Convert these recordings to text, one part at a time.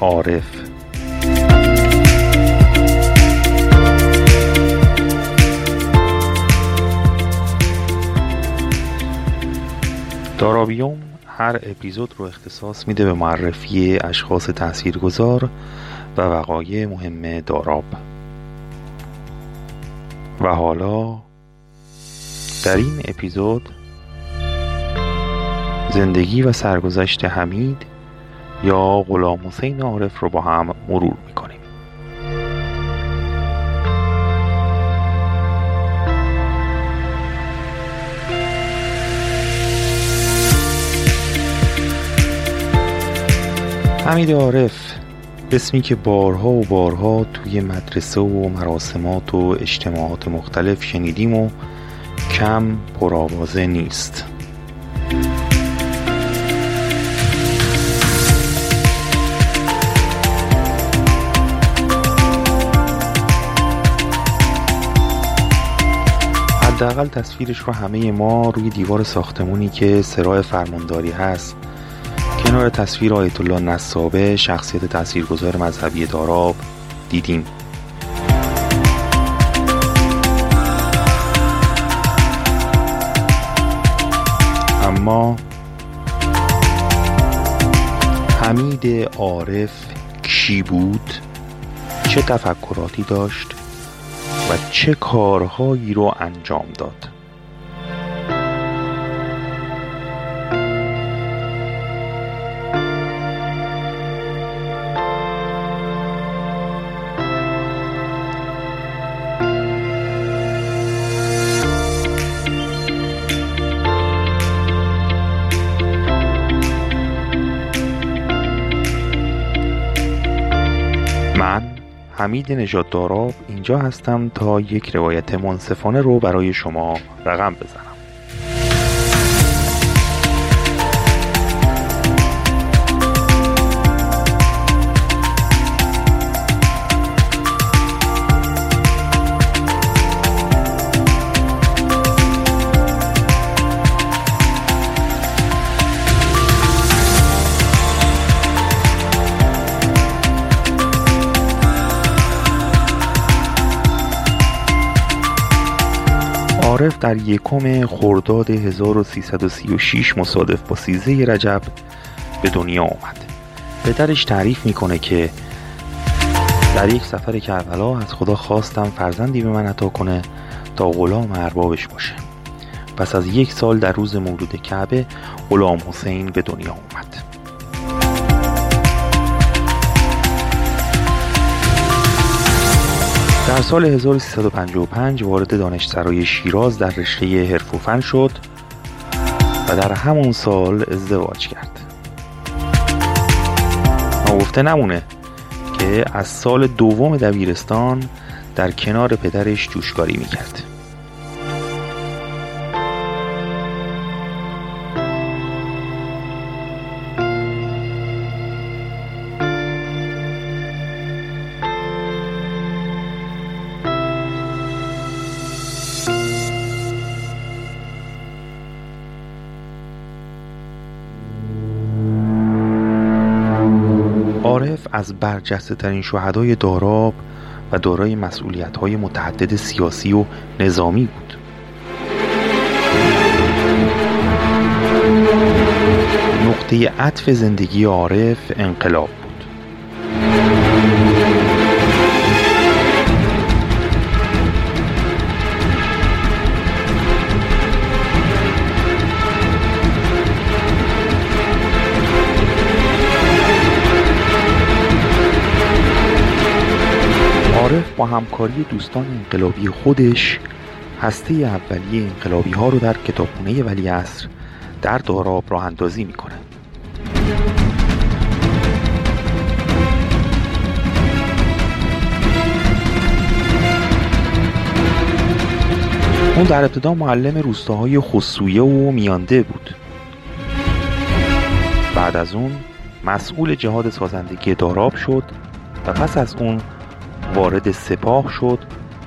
عارف. دارابیوم هر اپیزود رو اختصاص میده به معرفی اشخاص تاثیرگذار و وقایع مهم داراب. و حالا در این اپیزود زندگی و سرگذشت حمید یا غلام حسین عارف رو با هم مرور می‌کنیم. حمید عارف اسمی که بارها و بارها توی مدرسه و مراسمات و اجتماعات مختلف شنیدیم و کم پرآوازه نیست. حداقل تصویرش رو همه ما روی دیوار ساختمونی که سراع فرمانداری هست. کنار تصویر آیت الله نصابه شخصیت تاثیرگذار مذهبی داراب دیدیم. اما حمید عارف کی بود؟ چه تفکراتی داشت؟ و چه کارهایی رو انجام داد. حمید نژاد داراب اینجا هستم تا یک روایت منصفانه رو برای شما رقم بزنم. عارف در یکم خرداد 1336 مصادف با 13 رجب به دنیا آمد. پدرش تعریف می‌کنه که در یک سفر کربلا از خدا خواستم فرزندی به من عطا کنه تا غلام اربابش باشه. پس از یک سال در روز مولود کعبه غلام حسین به دنیا آمد. در سال 1355 وارد دانشسرای شیراز در رشته حرف و فن شد و در همون سال ازدواج کرد. نگفته نمونه که از سال دوم دبیرستان در کنار پدرش جوشکاری می‌کرد. برجسته ترین شهدای داراب و دارای مسئولیت های متعدد سیاسی و نظامی بود. نقطه عطف زندگی عارف انقلاب بود. با همکاری دوستان انقلابی خودش هسته اولیه انقلابی ها رو در کتابخونه ولی عصر در داراب راه اندازی می‌کنه. اون در ابتدا معلم روستاهای خصویه و میانده بود. بعد از اون مسئول جهاد سازندگی داراب شد و پس از اون وارد سپاه شد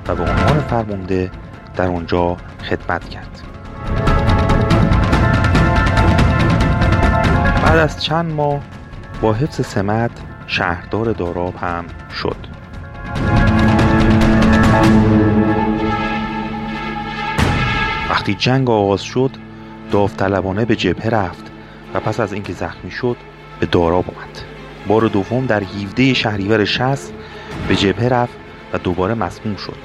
و به عنوان فرمانده در آنجا خدمت کرد. بعد از چند ماه با حفظ سمت شهردار داراب هم شد. وقتی جنگ آغاز شد داوطلبانه به جبهه رفت و پس از اینکه زخمی شد به داراب اومد بار دوم در 17 شهریور 60 به جبهه رفت و دوباره مسموم شد.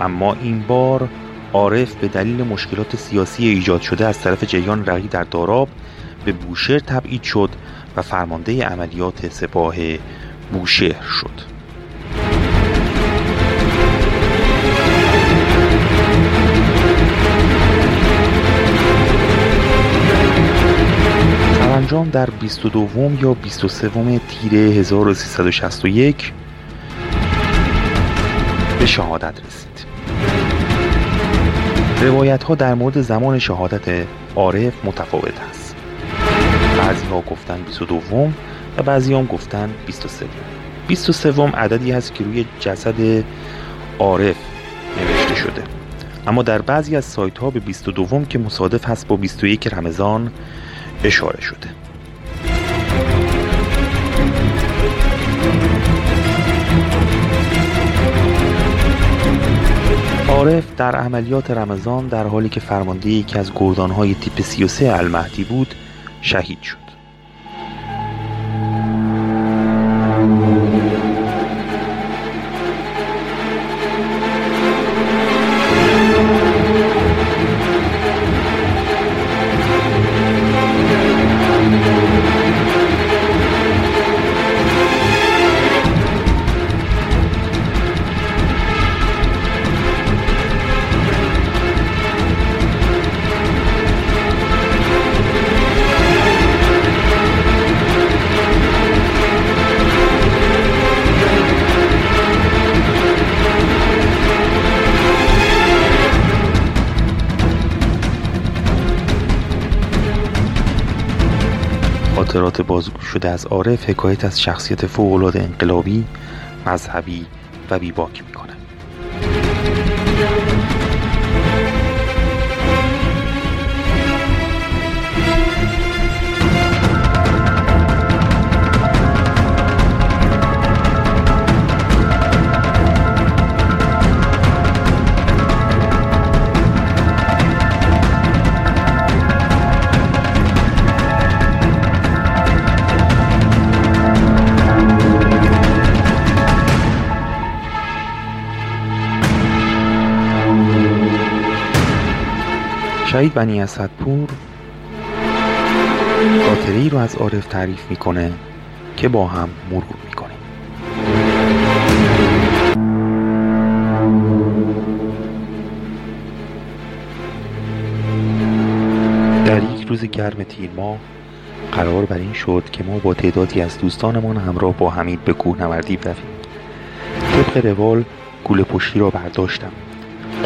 اما این بار عارف به دلیل مشکلات سیاسی ایجاد شده از طرف جریان رقی در داراب به بوشهر تبعید شد و فرمانده عملیات سپاه بوشهر شد. سرانجام در 22 یا 23 تیر 1361 به شهادت رسید. روایت ها در مورد زمان شهادت عارف متفاوت است. بعضی ها گفتن 22 و بعضی هم گفتن 23 23 عددی هست که روی جسد عارف نوشته شده. اما در بعضی از سایت ها به 22 که مصادف هست با 21 رمضان اشاره شده. عارف در عملیات رمضان در حالی که فرمانده یکی از گردانهای تیپ 33 المهدی بود شهید شد. خاطرات بازگو شده از عارف حکایت از شخصیت فوقالعاده انقلابی مذهبی و بیباک می‌کنه شهید بنی اسدپور خاطره ای رو از عارف تعریف می‌کنه که با هم مرور می‌کنیم. در یک روز گرم تیر ماه قرار بر این شد که ما با تعدادی از دوستانمان همراه با حمید به کوهنوردی برویم. طبق روال گوله پشتی را برداشتم.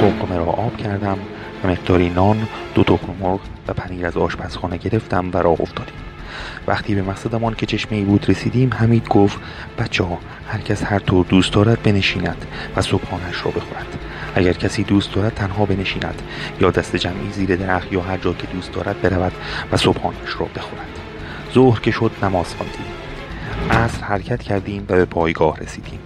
قمقمه را آب کردم. و مقداری نان دو تخم مرغ و پنیر از آشپزخانه گرفتم و راه افتادیم. وقتی به مقصدمان که چشمه بود رسیدیم حمید گفت بچه ها هر کس هر طور دوست دارد بنشیند و صبحانش را بخورد. اگر کسی دوست دارد تنها بنشیند. یا دست جمعی زیر درخت یا هر جا که دوست دارد برود و صبحانش را بخورد. ظهر که شد نماز خواندیم. عصر حرکت کردیم و به پایگاه رسیدیم.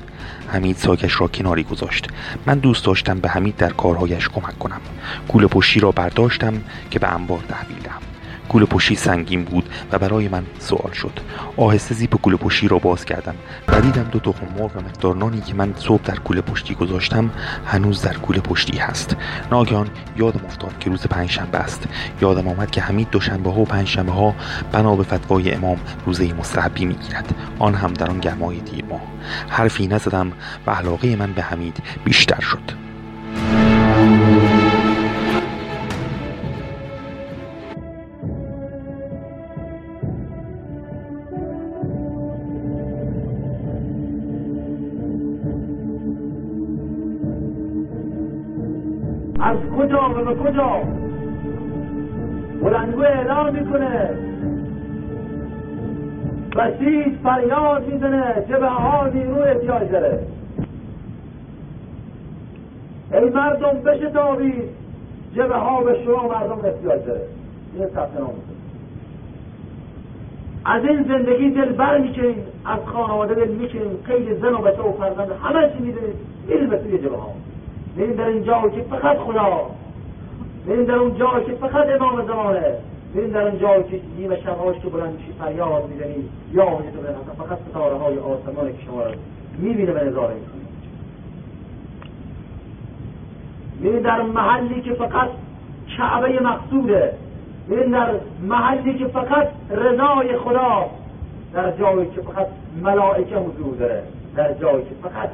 حمید ساکش را کناری گذاشت. من دوست داشتم به حمید در کارهایش کمک کنم. گول پشتی را برداشتم که به انبار تحویل دهم. گول پشتی سنگین بود و برای من سوال شد. آهسته زیپ گول پشتی را باز کردم. و دیدم دو تخم مرغ و مقدار نانی که من صبح در گول پشتی گذاشتم هنوز در گول پشتی هست. ناگهان یادم افتاد که روز پنجشنبه است. یادم آمد که حمید دوشنبه ها و پنجشنبه ها بنا به فتوای امام روزه مستحبی می‌گیرد. آن هم در آن گرمای دیر ماه حرفی نزدم و علاقه من به حمید بیشتر شد. به کجا؟ بلندگو اعلام می‌کنه. بسیج فریاد می‌زنه چه به ها نیرو احتیاج داره. ای مردم بشتابید جبه ها به شما مردم احتیاج داره. این ثبت نام از این زندگی دل بر می‌کنیم از خانواده دل می‌کنیم قید زن و بچه و فرزند همه چی می‌دونیم میریم به سوی جبه ها در این جایی که فقط خدا میریم در اون جایی که فقط امام زمانه میریم در اون جایی که نیمه شبهاش که بلند میشی فریاد می‌زنی یا وجه تو فقط ستاره های آسمانه که شما رو می‌بینه به نظاره میریم در محلی که فقط کعبه مقصوده میریم در محلی که فقط رضای خدا در جایی که فقط ملائکه حضور داره در جایی که فقط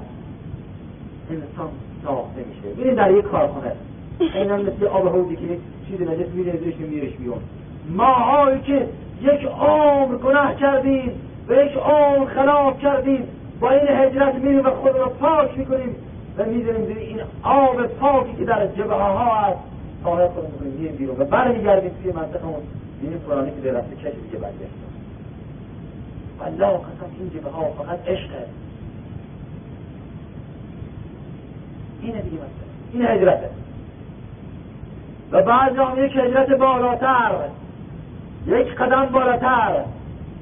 انسان ساخته میشه میریم در یک کارخانه این مثل آب حوزی که چیز نجس میره زیرش میرش بیون ماهایی که یک عمر گناه کردیم و یک عمر خلاف کردیم با این هجرت میریم و خود را پاک می‌کنیم و می‌دونیم این آب پاکی که در جبه ها هست طاهر خود می‌کنیم بیرون و برمیگردیم توی منطقمون این فلانی که در رفته کسی دیگه برگشت الله قسم این جبه ها فقط عشقه اینه دیگه مثلا این هجرته و بعضی هم یک هجرت بالاتر یک قدم بالاتر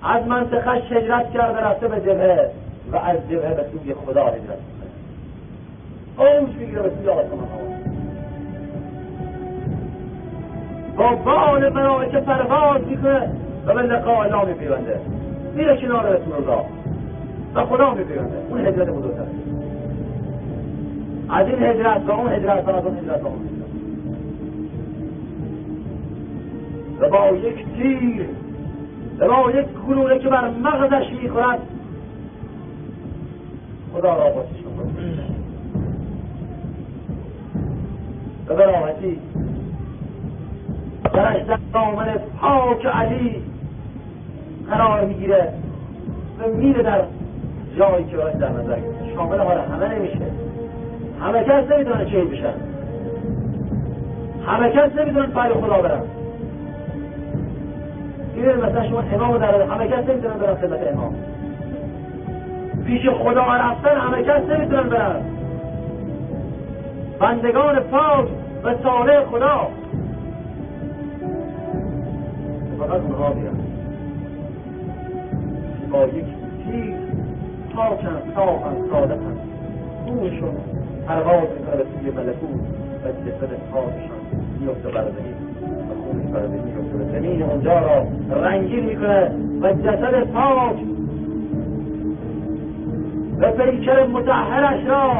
از منطقه هجرت کرده رفته به جبهه و از جبهه به سوی خدا هجرت اوج می‌گیره به سوی آسمان با بال ملائکه پرواز می‌کنه و به لقاء الله میپیونده. میره کنار رسول الله و خدا میپیونده. اون هجرت بزرگتره از این هجرت و اون هجرت و از اون هجرت و اون و با یک تیر و با یک گلوله که بر مغزش می‌خورد. خدا را با چشم و به راحتی درش در دامن پاک علی قرار می‌گیره و میره در جایی که براش در نظر شامل حال همه نمیشه. همه کس نمی‌تونه چه بشن همه کس نمی‌تونه پای خدا برن. این مثلا شما امام در همه کس نمی‌تونن برن خدمت امام. پیش خدا رفتن همه کس نمی‌تونن برن. بندگان پاک و صالح خدا. فقط اونها میرن با یک تیر پاکن صافن صادقن. روحشون پرواز می‌کنه به سوی ملکوت و جسد پاکشان میفته بر زمین زمین اونجا را رنگین می‌کنه و جسد پاک و پیکر متحرش را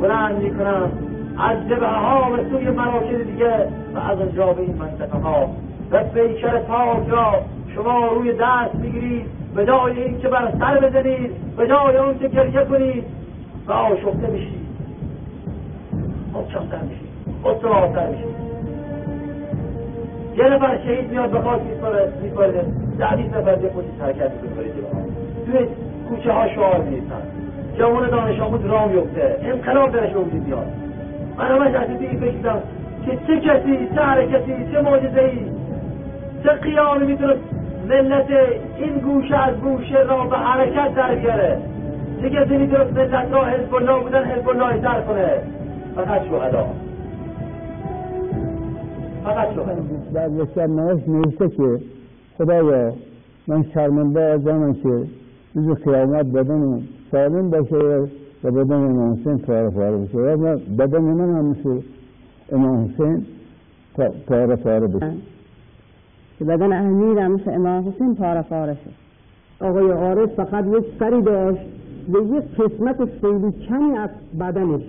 بلند می‌کنم از جبه ها به سوی مراکز دیگه و از اونجا به این منطقه ها و پیکر پاک را شما روی دست می‌گیرید به جای این که بر سر بزنید به جای اون که گریه کنید و آشفته میشید خودشانتر میشید خودسوارتر میشید. یه نفر شهید میاد به خاک میسپاره ده بیست نفر یه پشت حرکت می‌کنه. توی کوچه ها شعار میریزن جوان دانش آموز راه میفته انقلاب درش وجود میاد. من همش از دیگه فکر که چه کسی چه حرکتی چه معجزه ای چه قیامی می‌تونه ملت این گوشه از گوشه را به حرکت در بیاره. چه کسی می‌تونه ملت را حزب الله بودن حزب الله در کنه. فقط شهدا. در بسیار نوش نوشته که خدایا من شرمنده از آنم که روز قیامت بدن سالم باشه و بدن امام حسین پاره پاره بشه. و بدن من هم مثل امام حسین پاره پاره بشه. که بدن امیر هم مثل امام حسین پاره پاره شد. آقای عارف فقط یک سری داشت و یک قسمت خیلی کمی از بدنش.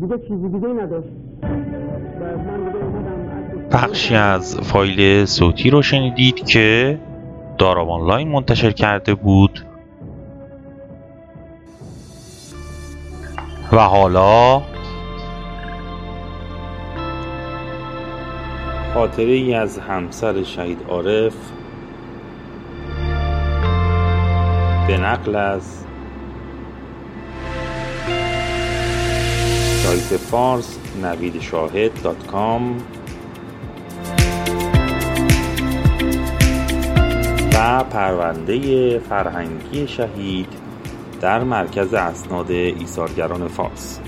دیگه چیزی دیگه نداشت. بخشی از فایل صوتی رو شنیدید که داراب آنلاین منتشر کرده بود. و حالا خاطره ای از همسر شهید عارف به نقل از سایت فارس نوید شاهد دات کام و پرونده فرهنگی شهید در مرکز اسناد ایثارگران فارس.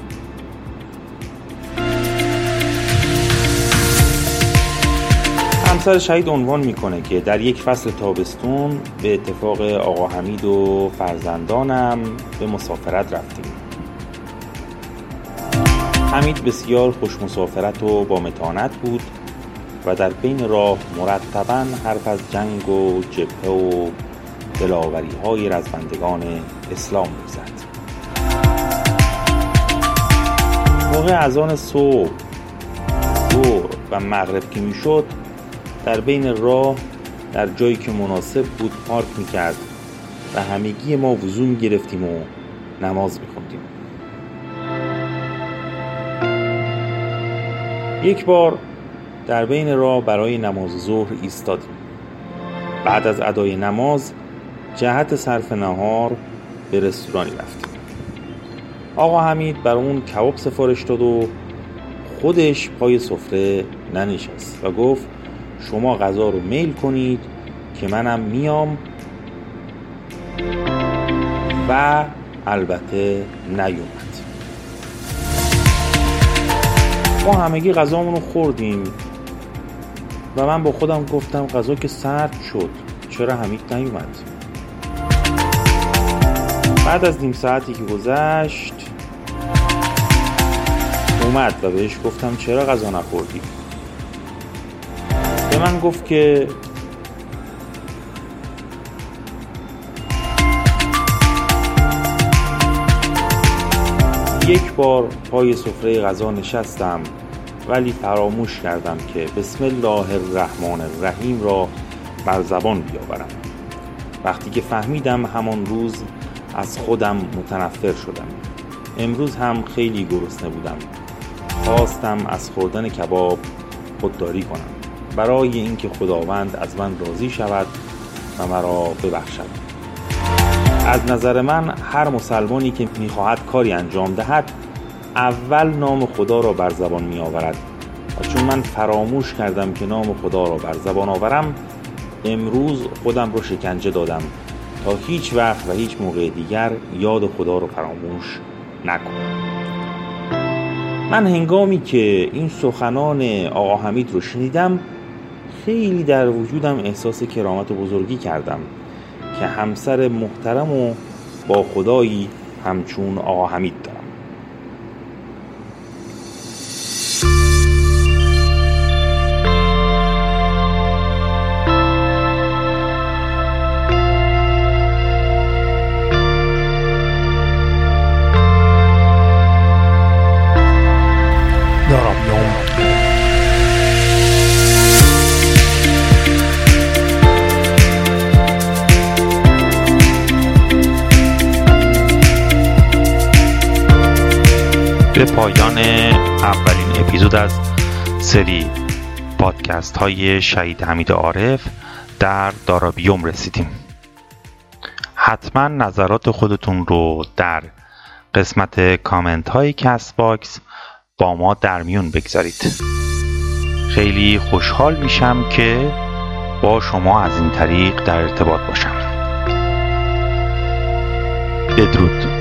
همسر شهید عنوان می‌کنه که در یک فصل تابستون به اتفاق آقا حمید و فرزندانم به مسافرت رفتیم. حمید بسیار خوش مسافرت و با متانت بود. و در بین راه مرتبا حرف از جنگ و جبهه و دلاوری های رزمندگان اسلام می‌زد. موقع از آن صبح دور و مغرب که می‌شد در بین راه در جایی که مناسب بود پارک می‌کرد و همگی ما وضو گرفتیم و نماز میخوندیم. یک بار در بین راه برای نماز ظهر ایستادیم. بعد از ادای نماز جهت صرف نهار به رستورانی رفتیم. آقا حمید بر اون کباب سفارش داد و خودش پای سفره ننشست و گفت شما غذا رو میل کنید که منم میام. و البته نیومد. ما همگی غذامون رو خوردیم. و من با خودم گفتم غذا که سرد شد. چرا حمید نیومد؟ بعد از نیم ساعتی که گذشت اومد و بهش گفتم چرا غذا نخوردی؟ به من گفت که یک بار پای سفره غذا نشستم. ولی فراموش کردم که بسم الله الرحمن الرحیم را بر زبان بیاورم. وقتی که فهمیدم همان روز از خودم متنفر شدم. امروز هم خیلی گرسنه بودم. خواستم از خوردن کباب خودداری کنم. برای اینکه خداوند از من راضی شود و مرا ببخشد. از نظر من هر مسلمانی که می‌خواهد کاری انجام دهد اول نام خدا را بر زبان می آورد. و چون من فراموش کردم که نام خدا را بر زبان آورم امروز خودم رو شکنجه دادم. تا هیچ وقت و هیچ موقع دیگر یاد خدا رو فراموش نکنم. من هنگامی که این سخنان آقا حمید رو شنیدم خیلی در وجودم احساس کرامت و بزرگی کردم که همسر محترم و با خدایی همچون آقا حمید دارم. به پایان اولین اپیزود از سری پادکست های شهید حمید عارف در دارابیوم رسیدیم. حتما نظرات خودتون رو در قسمت کامنت های Castbox با ما در میون بگذارید. خیلی خوشحال میشم که با شما از این طریق در ارتباط باشم. بدرود.